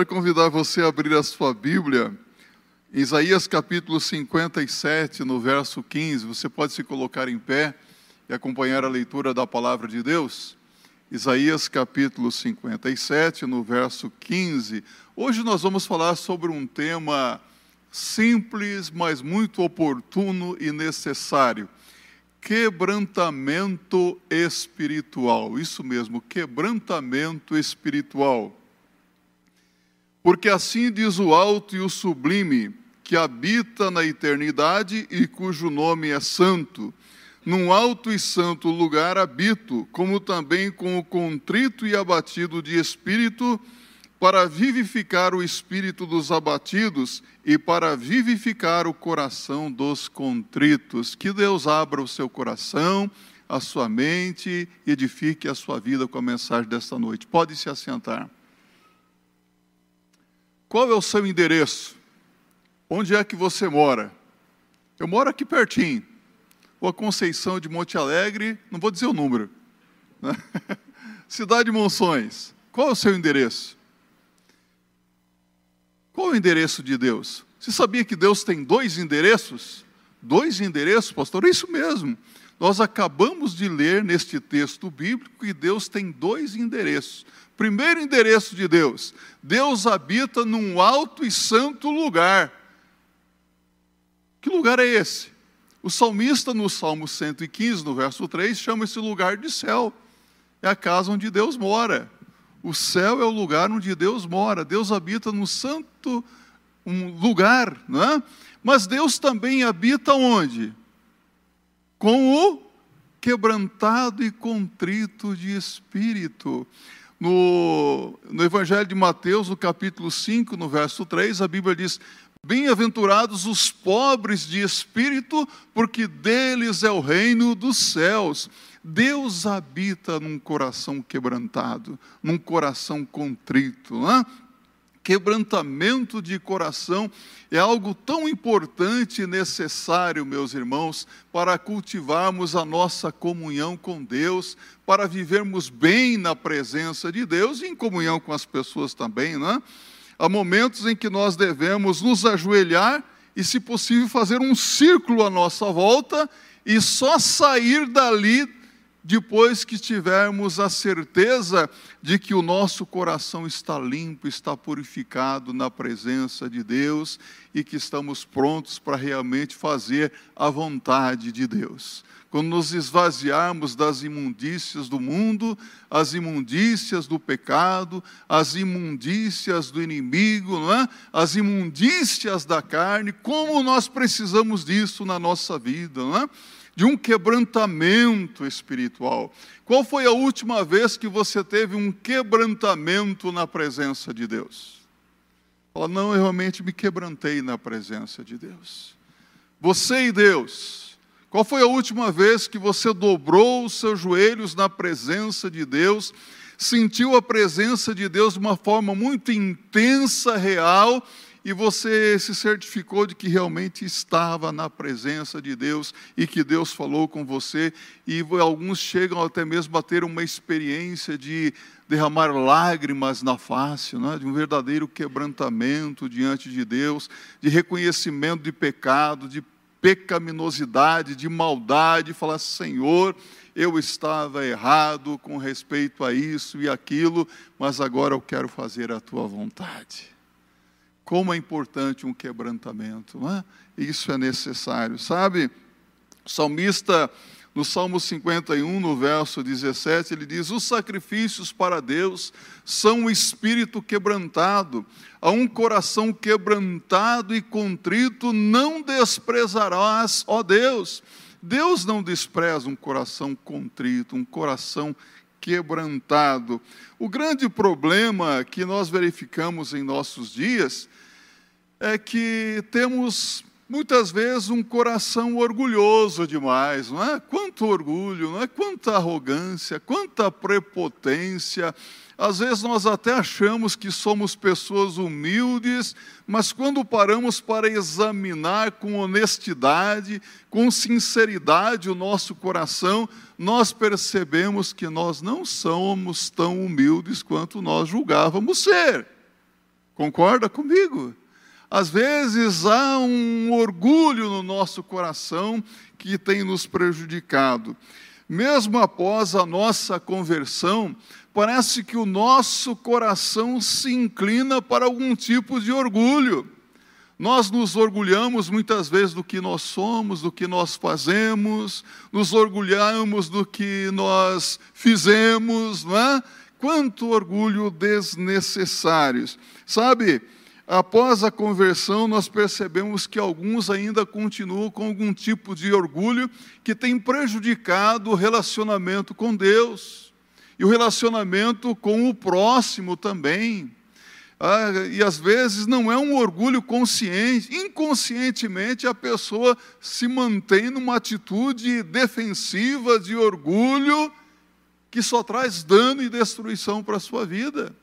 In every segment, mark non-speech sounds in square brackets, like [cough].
Quero convidar você a abrir a sua Bíblia, Isaías capítulo 57, no verso 15. Você pode se colocar em pé e acompanhar a leitura da palavra de Deus. Isaías capítulo 57, no verso 15. Hoje nós vamos falar sobre um tema simples, mas muito oportuno e necessário quebrantamento espiritual. Isso mesmo, quebrantamento espiritual. Porque assim diz o alto e o sublime, que habita na eternidade e cujo nome é santo. Num alto e santo lugar habito, como também com o contrito e abatido de espírito, para vivificar o espírito dos abatidos e para vivificar o coração dos contritos. Que Deus abra o seu coração, a sua mente e edifique a sua vida com a mensagem desta noite. Pode se assentar. Qual é o seu endereço? Onde é que você mora? Eu moro aqui pertinho. Ou a Conceição de Monte Alegre, não vou dizer o número. Né? [laughs] Cidade de Monções. Qual é o seu endereço? Qual é o endereço de Deus? Você sabia que Deus tem dois endereços? Dois endereços, pastor? É isso mesmo. Nós acabamos de ler neste texto bíblico que Deus tem dois endereços. Primeiro endereço de Deus: Deus habita num alto e santo lugar. Que lugar é esse? O salmista, no Salmo 115, no verso 3, chama esse lugar de céu. É a casa onde Deus mora. O céu é o lugar onde Deus mora. Deus habita no santo um lugar, não é? Mas Deus também habita onde? Com o quebrantado e contrito de espírito. No, no Evangelho de Mateus, no capítulo 5, no verso 3, a Bíblia diz: Bem-aventurados os pobres de espírito, porque deles é o reino dos céus. Deus habita num coração quebrantado, num coração contrito. Não é? Quebrantamento de coração é algo tão importante e necessário, meus irmãos, para cultivarmos a nossa comunhão com Deus, para vivermos bem na presença de Deus e em comunhão com as pessoas também, né? Há momentos em que nós devemos nos ajoelhar e, se possível, fazer um círculo à nossa volta e só sair dali depois que tivermos a certeza de que o nosso coração está limpo, está purificado na presença de Deus e que estamos prontos para realmente fazer a vontade de Deus. Quando nos esvaziarmos das imundícias do mundo, as imundícias do pecado, as imundícias do inimigo, não é? as imundícias da carne, como nós precisamos disso na nossa vida, não é? De um quebrantamento espiritual. Qual foi a última vez que você teve um quebrantamento na presença de Deus? Fala, não, eu realmente me quebrantei na presença de Deus. Você e Deus. Qual foi a última vez que você dobrou os seus joelhos na presença de Deus, sentiu a presença de Deus de uma forma muito intensa, real, e você se certificou de que realmente estava na presença de Deus e que Deus falou com você, e alguns chegam até mesmo a ter uma experiência de derramar lágrimas na face, né? de um verdadeiro quebrantamento diante de Deus, de reconhecimento de pecado, de pecaminosidade, de maldade, falar: Senhor, eu estava errado com respeito a isso e aquilo, mas agora eu quero fazer a tua vontade. Como é importante um quebrantamento, não é? Isso é necessário, sabe? O salmista, no Salmo 51, no verso 17, ele diz: Os sacrifícios para Deus são um espírito quebrantado, a um coração quebrantado e contrito não desprezarás, ó Deus. Deus não despreza um coração contrito, um coração quebrantado. O grande problema que nós verificamos em nossos dias é que temos muitas vezes um coração orgulhoso demais, não é? Quanto orgulho, não é? Quanta arrogância, quanta prepotência. Às vezes nós até achamos que somos pessoas humildes, mas quando paramos para examinar com honestidade, com sinceridade o nosso coração, nós percebemos que nós não somos tão humildes quanto nós julgávamos ser. Concorda comigo? Às vezes há um orgulho no nosso coração que tem nos prejudicado. Mesmo após a nossa conversão, parece que o nosso coração se inclina para algum tipo de orgulho. Nós nos orgulhamos muitas vezes do que nós somos, do que nós fazemos, nos orgulhamos do que nós fizemos, não é? Quanto orgulho desnecessário. Sabe, após a conversão, nós percebemos que alguns ainda continuam com algum tipo de orgulho que tem prejudicado o relacionamento com Deus e o relacionamento com o próximo também. Ah, e às vezes não é um orgulho consciente, inconscientemente a pessoa se mantém numa atitude defensiva de orgulho que só traz dano e destruição para a sua vida.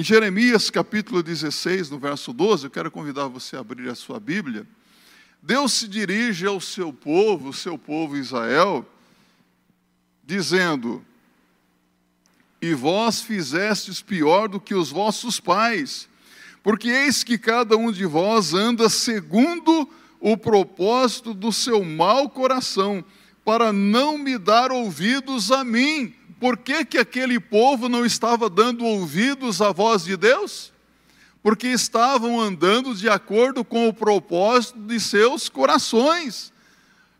Em Jeremias capítulo 16, no verso 12, eu quero convidar você a abrir a sua Bíblia. Deus se dirige ao seu povo, o seu povo Israel, dizendo: E vós fizestes pior do que os vossos pais, porque eis que cada um de vós anda segundo o propósito do seu mau coração, para não me dar ouvidos a mim por que, que aquele povo não estava dando ouvidos à voz de Deus? Porque estavam andando de acordo com o propósito de seus corações.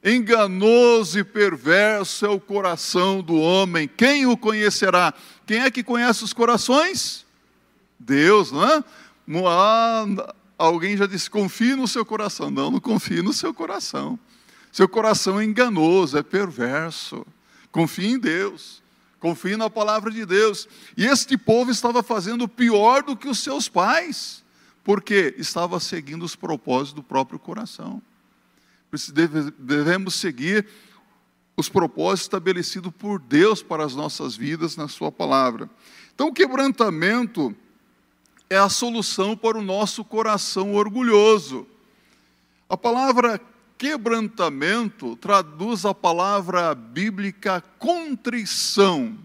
Enganoso e perverso é o coração do homem. Quem o conhecerá? Quem é que conhece os corações? Deus, não é? Ah, alguém já disse: confie no seu coração. Não, não confie no seu coração. Seu coração é enganoso, é perverso. Confie em Deus. Confie na palavra de Deus. E este povo estava fazendo pior do que os seus pais, porque estava seguindo os propósitos do próprio coração. Devemos seguir os propósitos estabelecidos por Deus para as nossas vidas na Sua palavra. Então, o quebrantamento é a solução para o nosso coração orgulhoso. A palavra quebrantamento traduz a palavra bíblica contrição.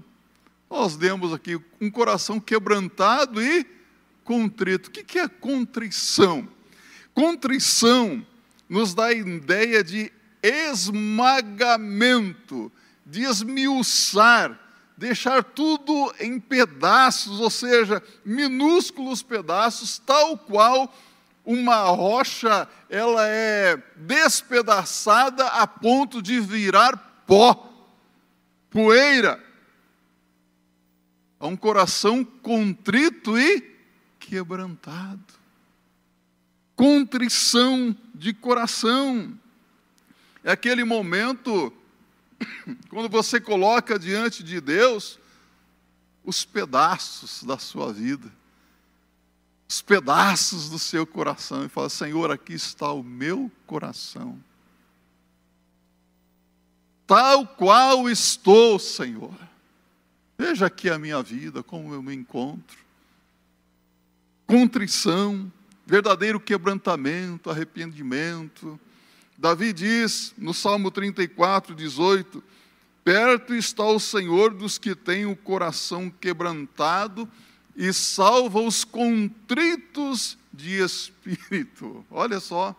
Nós demos aqui um coração quebrantado e contrito. O que é contrição? Contrição nos dá a ideia de esmagamento, de esmiuçar, deixar tudo em pedaços, ou seja, minúsculos pedaços, tal qual uma rocha ela é despedaçada a ponto de virar pó, poeira. É um coração contrito e quebrantado. Contrição de coração. É aquele momento [coughs] quando você coloca diante de Deus os pedaços da sua vida os pedaços do seu coração e fala: Senhor, aqui está o meu coração. Tal qual estou, Senhor. Veja aqui a minha vida, como eu me encontro. Contrição, verdadeiro quebrantamento, arrependimento. Davi diz no Salmo 34, 18: Perto está o Senhor dos que têm o coração quebrantado e salva os contritos de espírito. Olha só,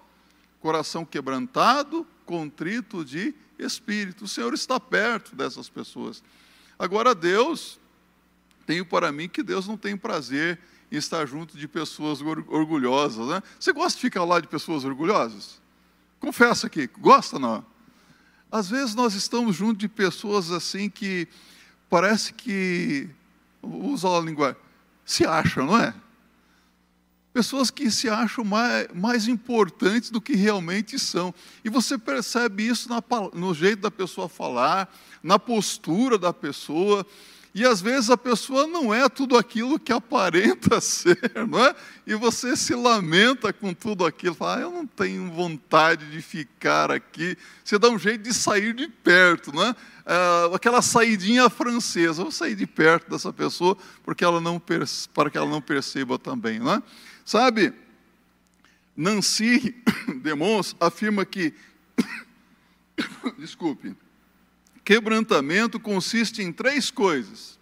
coração quebrantado, contrito de espírito. O Senhor está perto dessas pessoas. Agora, Deus, tenho para mim que Deus não tem prazer em estar junto de pessoas orgulhosas. Né? Você gosta de ficar lá de pessoas orgulhosas? Confessa aqui, gosta não? Às vezes nós estamos junto de pessoas assim que parece que, vou usar a linguagem, se acham, não é? Pessoas que se acham mais, mais importantes do que realmente são. E você percebe isso na, no jeito da pessoa falar, na postura da pessoa. E às vezes a pessoa não é tudo aquilo que aparenta [laughs] ser, não é? E você se lamenta com tudo aquilo, fala, ah, eu não tenho vontade de ficar aqui. Você dá um jeito de sair de perto, não é? Ah, aquela saidinha francesa, vou sair de perto dessa pessoa porque ela não para que ela não perceba também, não é? Sabe? Nancy [coughs] Demons afirma que, [coughs] desculpe, Quebrantamento consiste em três coisas.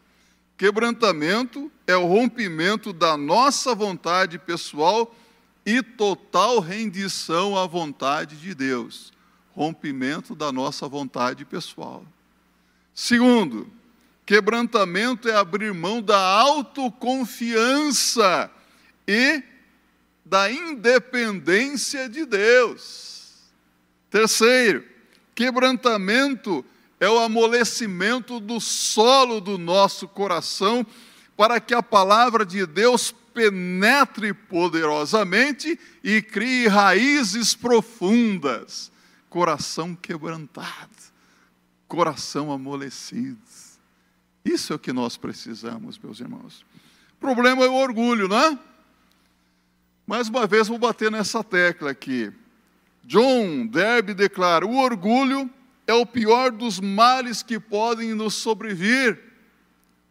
Quebrantamento é o rompimento da nossa vontade pessoal e total rendição à vontade de Deus. Rompimento da nossa vontade pessoal. Segundo, quebrantamento é abrir mão da autoconfiança e da independência de Deus. Terceiro, quebrantamento é o amolecimento do solo do nosso coração para que a palavra de Deus penetre poderosamente e crie raízes profundas. Coração quebrantado, coração amolecido. Isso é o que nós precisamos, meus irmãos. O problema é o orgulho, não é? Mais uma vez vou bater nessa tecla aqui. John Derby declara: o orgulho é o pior dos males que podem nos sobrevir.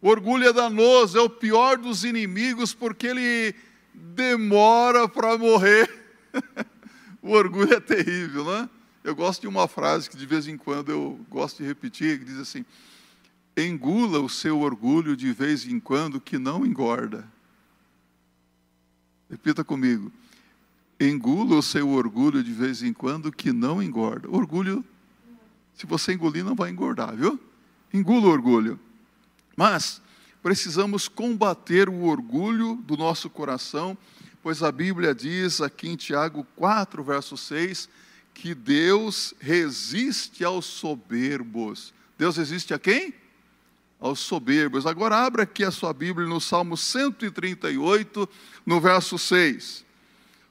O orgulho é danoso, é o pior dos inimigos, porque ele demora para morrer. [laughs] o orgulho é terrível, não é? Eu gosto de uma frase que de vez em quando eu gosto de repetir, que diz assim: engula o seu orgulho de vez em quando, que não engorda. Repita comigo. Engula o seu orgulho de vez em quando, que não engorda. Orgulho se você engolir, não vai engordar, viu? Engula o orgulho. Mas precisamos combater o orgulho do nosso coração, pois a Bíblia diz aqui em Tiago 4, verso 6, que Deus resiste aos soberbos. Deus resiste a quem? Aos soberbos. Agora abra aqui a sua Bíblia no Salmo 138, no verso 6.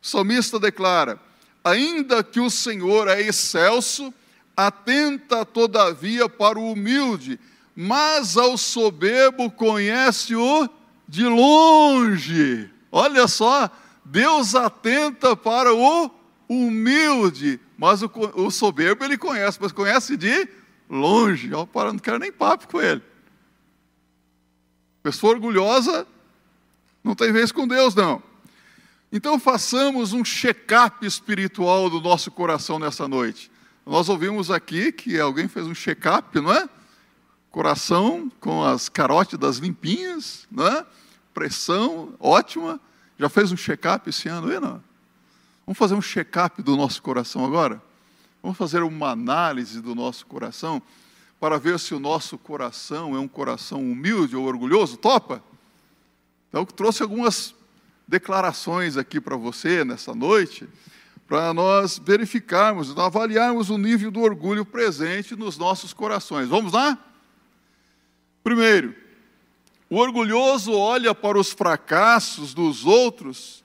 O salmista declara: Ainda que o Senhor é excelso, atenta todavia para o humilde, mas ao soberbo conhece-o de longe. Olha só, Deus atenta para o humilde, mas o, o soberbo ele conhece, mas conhece de longe. Eu não quero nem papo com ele. Pessoa orgulhosa não tem vez com Deus, não. Então façamos um check-up espiritual do nosso coração nessa noite. Nós ouvimos aqui que alguém fez um check-up, não é? Coração com as carótidas limpinhas, não é? Pressão ótima. Já fez um check-up esse ano aí, não? Vamos fazer um check-up do nosso coração agora? Vamos fazer uma análise do nosso coração para ver se o nosso coração é um coração humilde ou orgulhoso? Topa? Então, trouxe algumas declarações aqui para você nessa noite para nós verificarmos, avaliarmos o nível do orgulho presente nos nossos corações. Vamos lá? Primeiro, o orgulhoso olha para os fracassos dos outros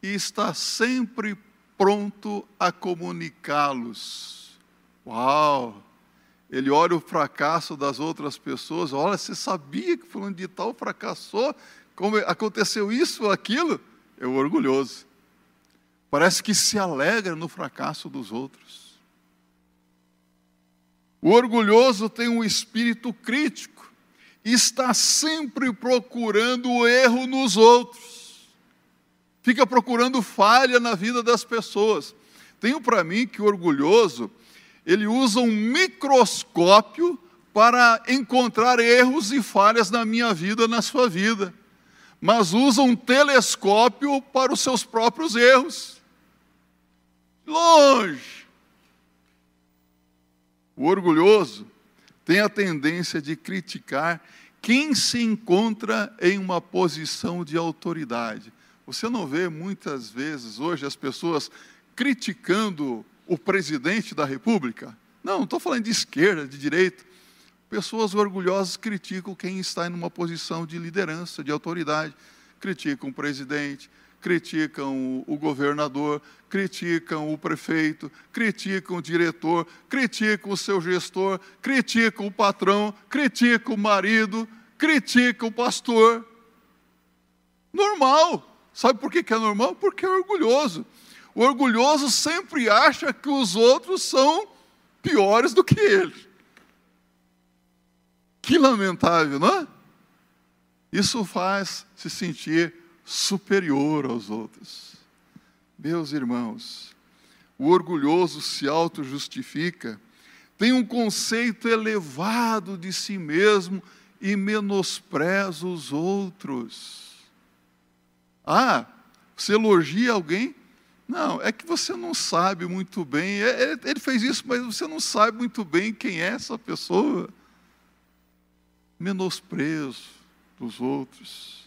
e está sempre pronto a comunicá-los. Uau! Ele olha o fracasso das outras pessoas, olha, você sabia que fulano de tal fracassou? Como aconteceu isso ou aquilo? É o orgulhoso. Parece que se alegra no fracasso dos outros. O orgulhoso tem um espírito crítico e está sempre procurando o erro nos outros. Fica procurando falha na vida das pessoas. Tenho para mim que o orgulhoso, ele usa um microscópio para encontrar erros e falhas na minha vida, na sua vida. Mas usa um telescópio para os seus próprios erros longe. O orgulhoso tem a tendência de criticar quem se encontra em uma posição de autoridade. Você não vê muitas vezes hoje as pessoas criticando o presidente da República? Não, não estou falando de esquerda, de direita. Pessoas orgulhosas criticam quem está em uma posição de liderança, de autoridade. Criticam o presidente, criticam o governador, criticam o prefeito, criticam o diretor, criticam o seu gestor, criticam o patrão, criticam o marido, criticam o pastor. Normal. Sabe por que é normal? Porque é orgulhoso. O orgulhoso sempre acha que os outros são piores do que ele. Que lamentável, não é? Isso faz se sentir superior aos outros. Meus irmãos, o orgulhoso se auto-justifica, tem um conceito elevado de si mesmo e menospreza os outros. Ah, você elogia alguém? Não, é que você não sabe muito bem. É, é, ele fez isso, mas você não sabe muito bem quem é essa pessoa. Menosprezo dos outros.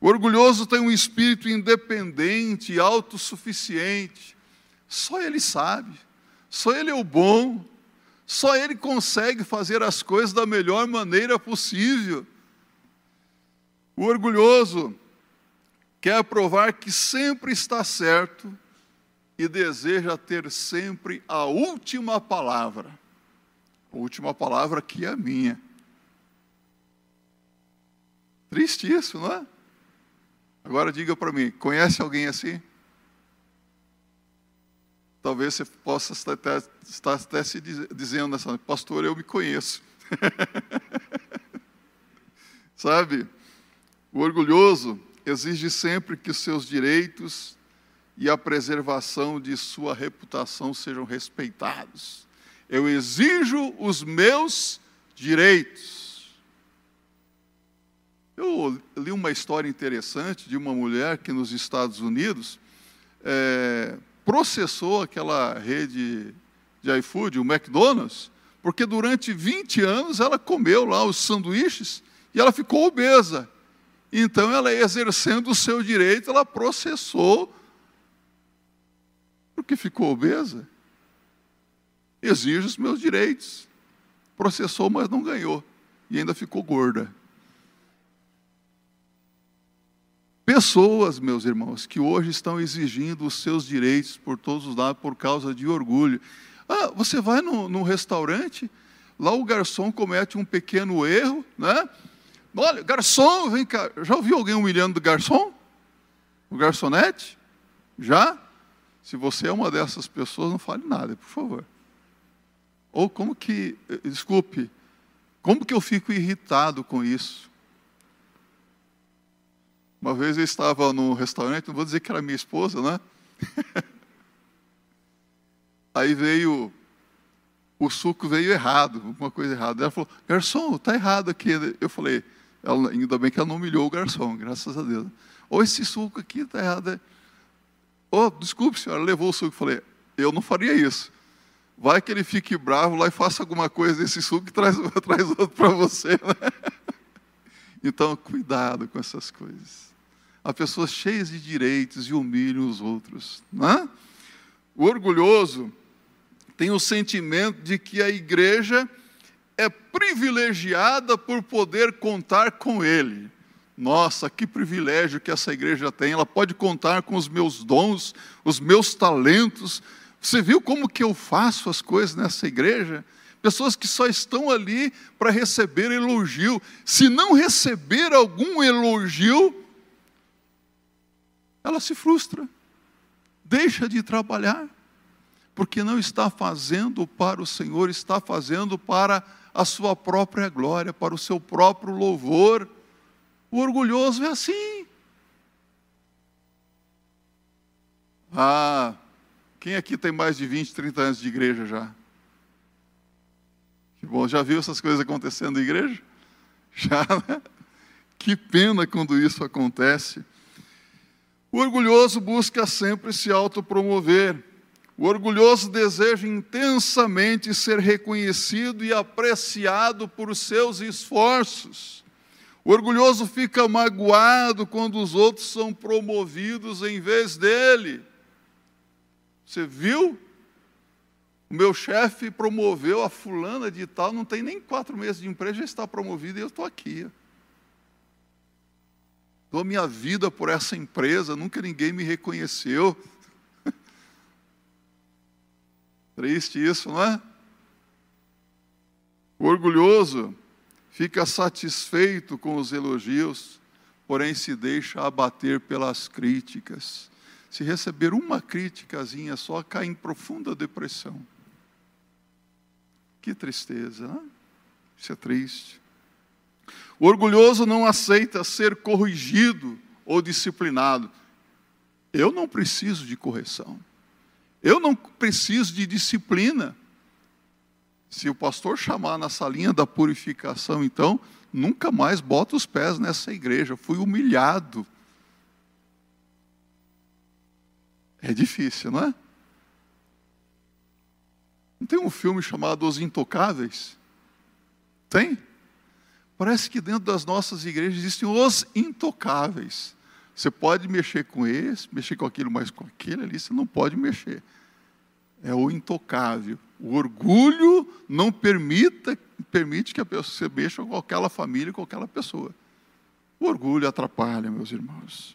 O orgulhoso tem um espírito independente e autossuficiente. Só ele sabe. Só ele é o bom. Só ele consegue fazer as coisas da melhor maneira possível. O orgulhoso quer provar que sempre está certo e deseja ter sempre a última palavra. A última palavra que é a minha. Triste isso, não é? Agora diga para mim, conhece alguém assim? Talvez você possa estar até, estar até se dizendo nessa, pastor, eu me conheço. [laughs] Sabe? O orgulhoso exige sempre que seus direitos e a preservação de sua reputação sejam respeitados. Eu exijo os meus direitos. Eu li uma história interessante de uma mulher que nos Estados Unidos é, processou aquela rede de iFood, o McDonald's, porque durante 20 anos ela comeu lá os sanduíches e ela ficou obesa. Então, ela exercendo o seu direito, ela processou porque ficou obesa. Exige os meus direitos. Processou, mas não ganhou. E ainda ficou gorda. Pessoas, meus irmãos, que hoje estão exigindo os seus direitos por todos os lados por causa de orgulho. Ah, você vai num, num restaurante, lá o garçom comete um pequeno erro, né? Olha, garçom, vem cá. Já ouviu alguém humilhando o garçom? O garçonete? Já? Se você é uma dessas pessoas, não fale nada, por favor. Ou como que, eh, desculpe, como que eu fico irritado com isso? Uma vez eu estava num restaurante, não vou dizer que era minha esposa, né? [laughs] Aí veio, o suco veio errado, alguma coisa errada. Ela falou, garçom, está errado aqui. Eu falei, ela, ainda bem que ela não humilhou o garçom, graças a Deus. Ou esse suco aqui está errado. Oh, desculpe, senhora, levou o suco. Falei, eu não faria isso. Vai que ele fique bravo lá e faça alguma coisa desse suco e traz, [laughs] traz outro para você. Né? [laughs] Então, cuidado com essas coisas. Há pessoas cheias de direitos e humilham os outros. Né? O orgulhoso tem o sentimento de que a igreja é privilegiada por poder contar com ele. Nossa, que privilégio que essa igreja tem. Ela pode contar com os meus dons, os meus talentos. Você viu como que eu faço as coisas nessa igreja? Pessoas que só estão ali para receber elogio. Se não receber algum elogio, ela se frustra. Deixa de trabalhar. Porque não está fazendo para o Senhor, está fazendo para a sua própria glória, para o seu próprio louvor. O orgulhoso é assim. Ah, quem aqui tem mais de 20, 30 anos de igreja já? Bom, já viu essas coisas acontecendo na igreja? [laughs] Já, né? Que pena quando isso acontece. O orgulhoso busca sempre se autopromover. O orgulhoso deseja intensamente ser reconhecido e apreciado por seus esforços. O orgulhoso fica magoado quando os outros são promovidos em vez dele. Você viu? O meu chefe promoveu a fulana de tal, não tem nem quatro meses de emprego, já está promovido e eu estou aqui. Dou minha vida por essa empresa, nunca ninguém me reconheceu. [laughs] Triste isso, não é? O orgulhoso fica satisfeito com os elogios, porém se deixa abater pelas críticas. Se receber uma criticazinha só, cai em profunda depressão. Que tristeza, né? Isso é triste. O orgulhoso não aceita ser corrigido ou disciplinado. Eu não preciso de correção. Eu não preciso de disciplina. Se o pastor chamar na salinha da purificação, então, nunca mais bota os pés nessa igreja. Fui humilhado. É difícil, não é? Não tem um filme chamado Os Intocáveis? Tem? Parece que dentro das nossas igrejas existem os intocáveis. Você pode mexer com esse, mexer com aquilo, mas com aquele ali você não pode mexer. É o intocável. O orgulho não permita, permite que a pessoa mexa com aquela família, com aquela pessoa. O orgulho atrapalha, meus irmãos.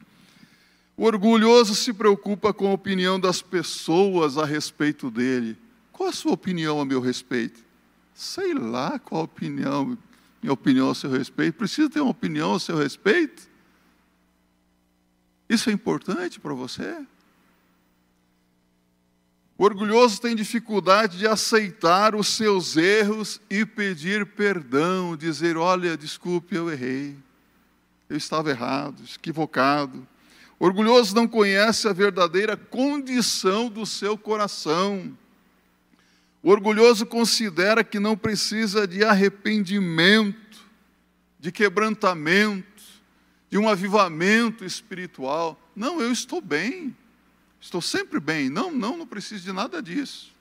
O orgulhoso se preocupa com a opinião das pessoas a respeito dele. Qual a sua opinião a meu respeito? Sei lá qual a opinião, minha opinião a seu respeito. Precisa ter uma opinião a seu respeito? Isso é importante para você? O orgulhoso tem dificuldade de aceitar os seus erros e pedir perdão, dizer: Olha, desculpe, eu errei, eu estava errado, equivocado. Orgulhoso não conhece a verdadeira condição do seu coração. O orgulhoso considera que não precisa de arrependimento, de quebrantamento, de um avivamento espiritual. Não, eu estou bem. Estou sempre bem. Não, não, não preciso de nada disso.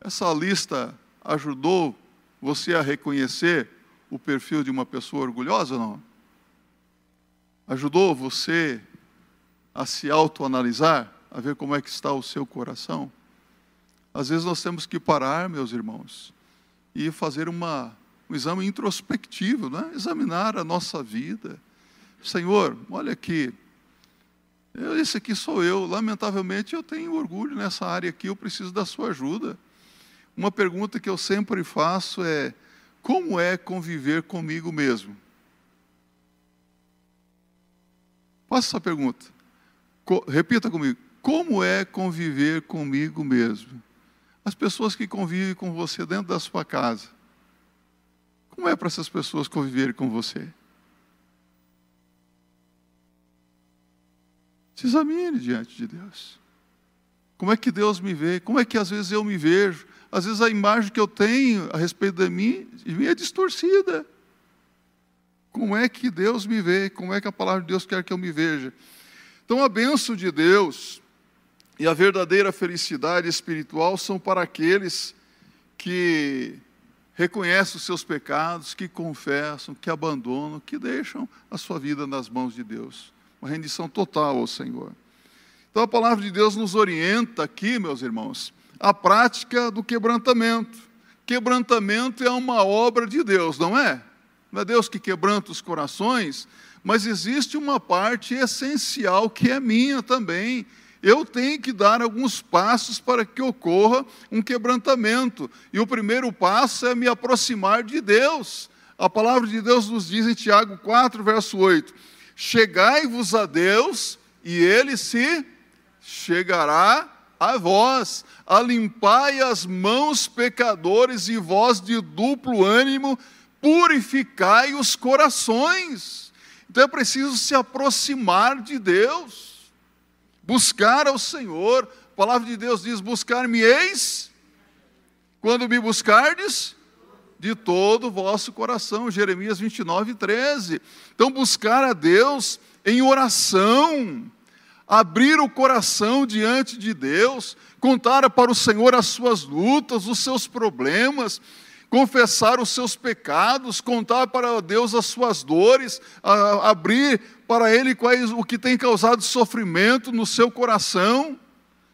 Essa lista ajudou você a reconhecer o perfil de uma pessoa orgulhosa ou não? Ajudou você a se autoanalisar, a ver como é que está o seu coração? Às vezes nós temos que parar, meus irmãos, e fazer uma, um exame introspectivo, né? examinar a nossa vida. Senhor, olha aqui, esse aqui sou eu. Lamentavelmente, eu tenho orgulho nessa área aqui, eu preciso da sua ajuda. Uma pergunta que eu sempre faço é: como é conviver comigo mesmo? Faça essa pergunta. Co repita comigo. Como é conviver comigo mesmo? As pessoas que convivem com você dentro da sua casa. Como é para essas pessoas conviverem com você? Se examine diante de Deus. Como é que Deus me vê? Como é que às vezes eu me vejo? Às vezes a imagem que eu tenho a respeito de mim, de mim é distorcida. Como é que Deus me vê? Como é que a palavra de Deus quer que eu me veja? Então, a bênção de Deus e a verdadeira felicidade espiritual são para aqueles que reconhecem os seus pecados, que confessam, que abandonam, que deixam a sua vida nas mãos de Deus. Uma rendição total ao Senhor. Então, a palavra de Deus nos orienta aqui, meus irmãos, a prática do quebrantamento. Quebrantamento é uma obra de Deus, não é? não é Deus que quebranta os corações, mas existe uma parte essencial que é minha também. Eu tenho que dar alguns passos para que ocorra um quebrantamento. E o primeiro passo é me aproximar de Deus. A palavra de Deus nos diz em Tiago 4, verso 8: Chegai-vos a Deus, e ele se chegará a vós. Alimpai as mãos, pecadores, e vós de duplo ânimo, purificai os corações. Então é preciso se aproximar de Deus, buscar ao Senhor. A palavra de Deus diz: Buscar-me-eis, quando me buscardes, de todo o vosso coração. Jeremias 29, 13. Então, buscar a Deus em oração, abrir o coração diante de Deus, contar para o Senhor as suas lutas, os seus problemas, confessar os seus pecados, contar para Deus as suas dores, abrir para Ele quais, o que tem causado sofrimento no seu coração,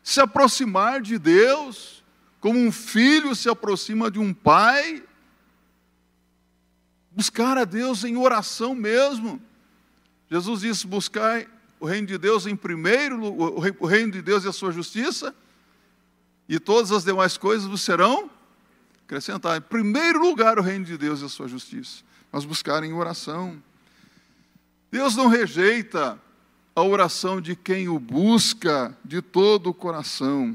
se aproximar de Deus, como um filho se aproxima de um pai, buscar a Deus em oração mesmo. Jesus disse: buscar o reino de Deus em primeiro, o reino de Deus e a sua justiça, e todas as demais coisas vos serão acrescentar, em primeiro lugar, o reino de Deus e a sua justiça, mas buscar em oração. Deus não rejeita a oração de quem o busca de todo o coração.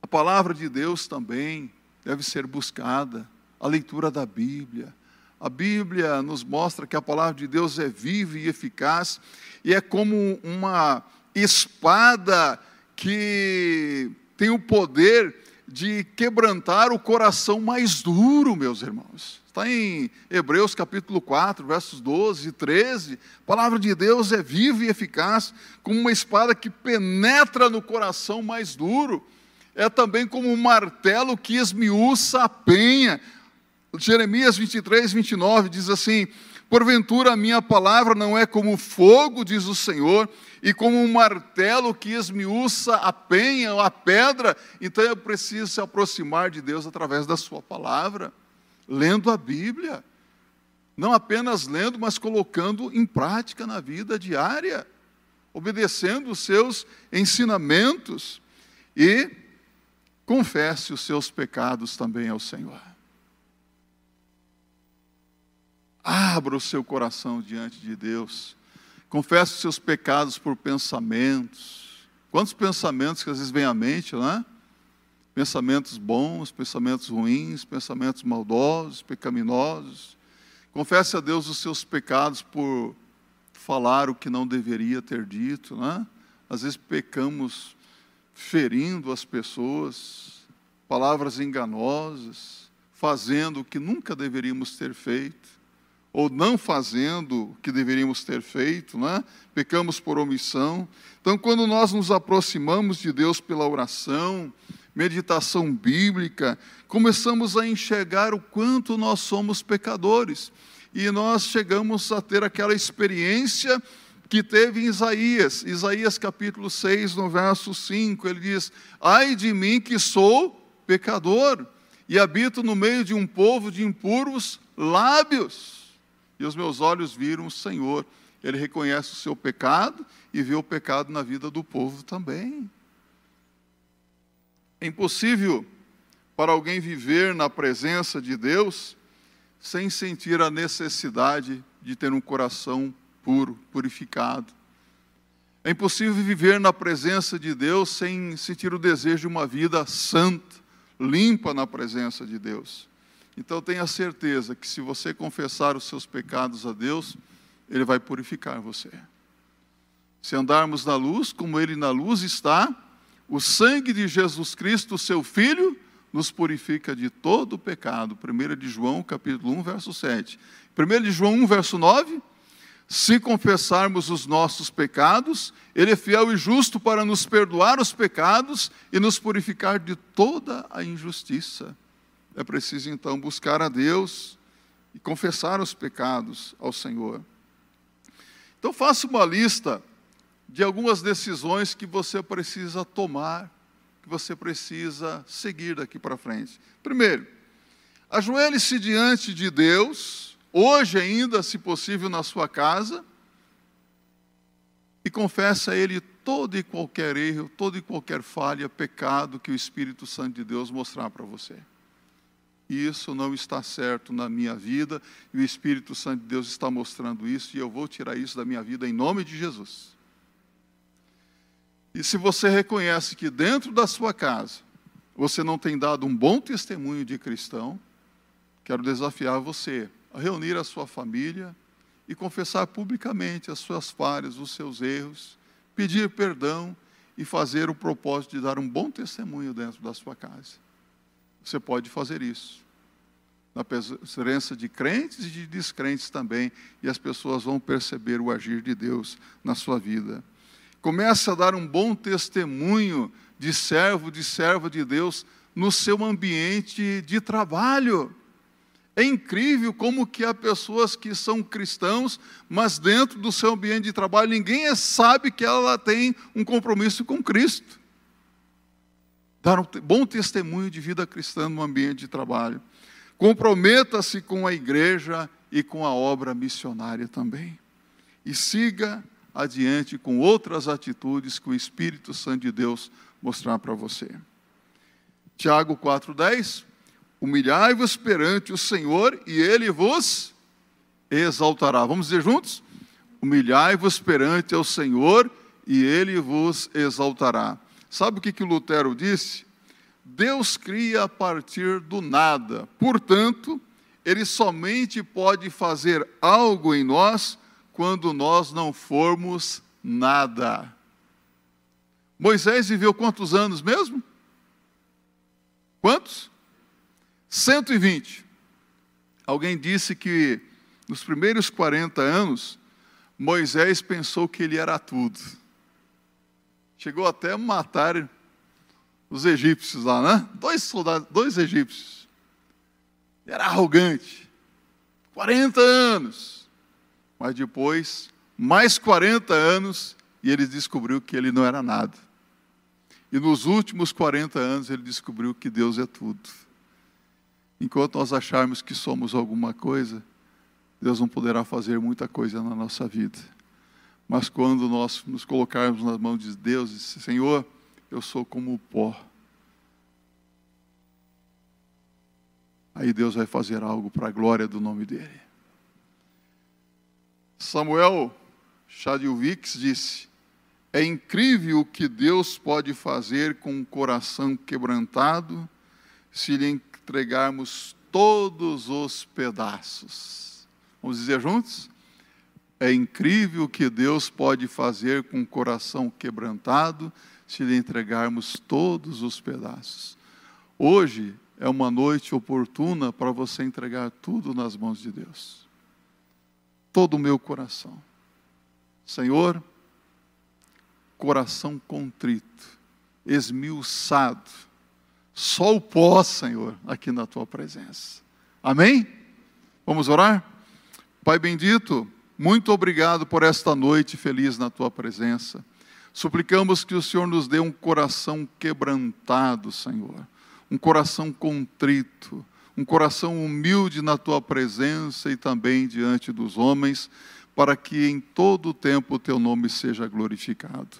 A palavra de Deus também deve ser buscada, a leitura da Bíblia. A Bíblia nos mostra que a palavra de Deus é viva e eficaz, e é como uma espada que tem o poder de quebrantar o coração mais duro, meus irmãos. Está em Hebreus capítulo 4, versos 12 e 13. A palavra de Deus é viva e eficaz, como uma espada que penetra no coração mais duro. É também como um martelo que esmiuça a penha. Jeremias 23, 29 diz assim: Porventura a minha palavra não é como fogo, diz o Senhor, e como um martelo que esmiuça a penha ou a pedra, então eu preciso se aproximar de Deus através da Sua palavra, lendo a Bíblia. Não apenas lendo, mas colocando em prática na vida diária, obedecendo os seus ensinamentos e confesse os seus pecados também ao Senhor. Abra o seu coração diante de Deus. Confesse os seus pecados por pensamentos. Quantos pensamentos que às vezes vêm à mente, não é? Pensamentos bons, pensamentos ruins, pensamentos maldosos, pecaminosos. Confesse a Deus os seus pecados por falar o que não deveria ter dito, não é? Às vezes pecamos ferindo as pessoas, palavras enganosas, fazendo o que nunca deveríamos ter feito ou não fazendo o que deveríamos ter feito, né? pecamos por omissão. Então, quando nós nos aproximamos de Deus pela oração, meditação bíblica, começamos a enxergar o quanto nós somos pecadores. E nós chegamos a ter aquela experiência que teve em Isaías, Isaías capítulo 6, no verso 5, ele diz: Ai de mim que sou pecador, e habito no meio de um povo de impuros lábios e os meus olhos viram o Senhor. Ele reconhece o seu pecado e vê o pecado na vida do povo também. É impossível para alguém viver na presença de Deus sem sentir a necessidade de ter um coração puro, purificado. É impossível viver na presença de Deus sem sentir o desejo de uma vida santa, limpa na presença de Deus. Então tenha certeza que se você confessar os seus pecados a Deus, Ele vai purificar você. Se andarmos na luz, como Ele na luz está, o sangue de Jesus Cristo, seu Filho, nos purifica de todo o pecado. 1 de João, capítulo 1, verso 7. 1 de João 1, verso 9. Se confessarmos os nossos pecados, Ele é fiel e justo para nos perdoar os pecados e nos purificar de toda a injustiça. É preciso então buscar a Deus e confessar os pecados ao Senhor. Então faça uma lista de algumas decisões que você precisa tomar, que você precisa seguir daqui para frente. Primeiro, ajoelhe-se diante de Deus, hoje ainda, se possível, na sua casa, e confesse a Ele todo e qualquer erro, toda e qualquer falha, pecado que o Espírito Santo de Deus mostrar para você isso não está certo na minha vida, e o Espírito Santo de Deus está mostrando isso, e eu vou tirar isso da minha vida em nome de Jesus. E se você reconhece que dentro da sua casa você não tem dado um bom testemunho de cristão, quero desafiar você a reunir a sua família e confessar publicamente as suas falhas, os seus erros, pedir perdão e fazer o propósito de dar um bom testemunho dentro da sua casa. Você pode fazer isso. Na presença de crentes e de descrentes também, e as pessoas vão perceber o agir de Deus na sua vida. Comece a dar um bom testemunho de servo, de serva de Deus no seu ambiente de trabalho. É incrível como que há pessoas que são cristãos, mas dentro do seu ambiente de trabalho ninguém sabe que ela tem um compromisso com Cristo dar um bom testemunho de vida cristã no ambiente de trabalho. Comprometa-se com a igreja e com a obra missionária também. E siga adiante com outras atitudes que o Espírito Santo de Deus mostrar para você. Tiago 4,10: Humilhai-vos perante o Senhor e ele vos exaltará. Vamos dizer juntos? Humilhai-vos perante o Senhor e ele vos exaltará. Sabe o que, que Lutero disse? Deus cria a partir do nada, portanto, Ele somente pode fazer algo em nós quando nós não formos nada. Moisés viveu quantos anos mesmo? 120. Alguém disse que nos primeiros 40 anos, Moisés pensou que ele era tudo. Chegou até a matar os egípcios lá, né? Dois soldados, dois egípcios. Era arrogante. 40 anos. Mas depois, mais 40 anos, e ele descobriu que ele não era nada. E nos últimos 40 anos ele descobriu que Deus é tudo. Enquanto nós acharmos que somos alguma coisa, Deus não poderá fazer muita coisa na nossa vida. Mas quando nós nos colocarmos nas mãos de Deus e Senhor, eu sou como o pó. Aí Deus vai fazer algo para a glória do nome dele. Samuel Chadilvix disse: É incrível o que Deus pode fazer com um coração quebrantado se lhe entregarmos todos os pedaços. Vamos dizer juntos? É incrível o que Deus pode fazer com um coração quebrantado se lhe entregarmos todos os pedaços. Hoje é uma noite oportuna para você entregar tudo nas mãos de Deus. Todo o meu coração. Senhor, coração contrito, esmiuçado, só o pó, Senhor, aqui na tua presença. Amém? Vamos orar? Pai bendito, muito obrigado por esta noite feliz na tua presença. Suplicamos que o Senhor nos dê um coração quebrantado, Senhor, um coração contrito, um coração humilde na tua presença e também diante dos homens para que em todo o tempo o teu nome seja glorificado.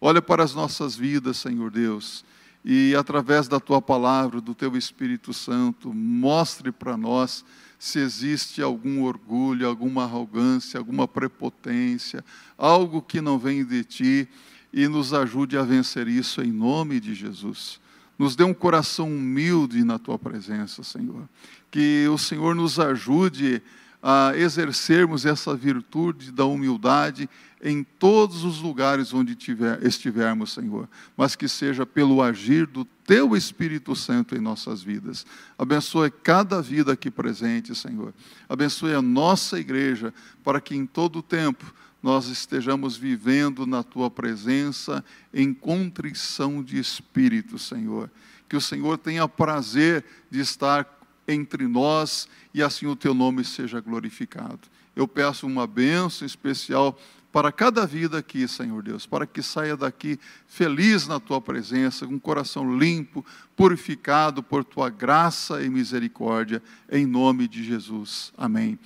Olha para as nossas vidas, Senhor Deus, e através da tua palavra, do teu Espírito Santo, mostre para nós se existe algum orgulho, alguma arrogância, alguma prepotência, algo que não vem de ti, e nos ajude a vencer isso em nome de Jesus. Nos dê um coração humilde na tua presença, Senhor. Que o Senhor nos ajude a exercermos essa virtude da humildade em todos os lugares onde tiver, estivermos, Senhor, mas que seja pelo agir do Teu Espírito Santo em nossas vidas. Abençoe cada vida aqui presente, Senhor. Abençoe a nossa igreja, para que em todo o tempo nós estejamos vivendo na Tua presença em contrição de espírito, Senhor. Que o Senhor tenha prazer de estar entre nós e assim o teu nome seja glorificado. Eu peço uma bênção especial para cada vida aqui, Senhor Deus, para que saia daqui feliz na tua presença, com um coração limpo, purificado por tua graça e misericórdia, em nome de Jesus. Amém.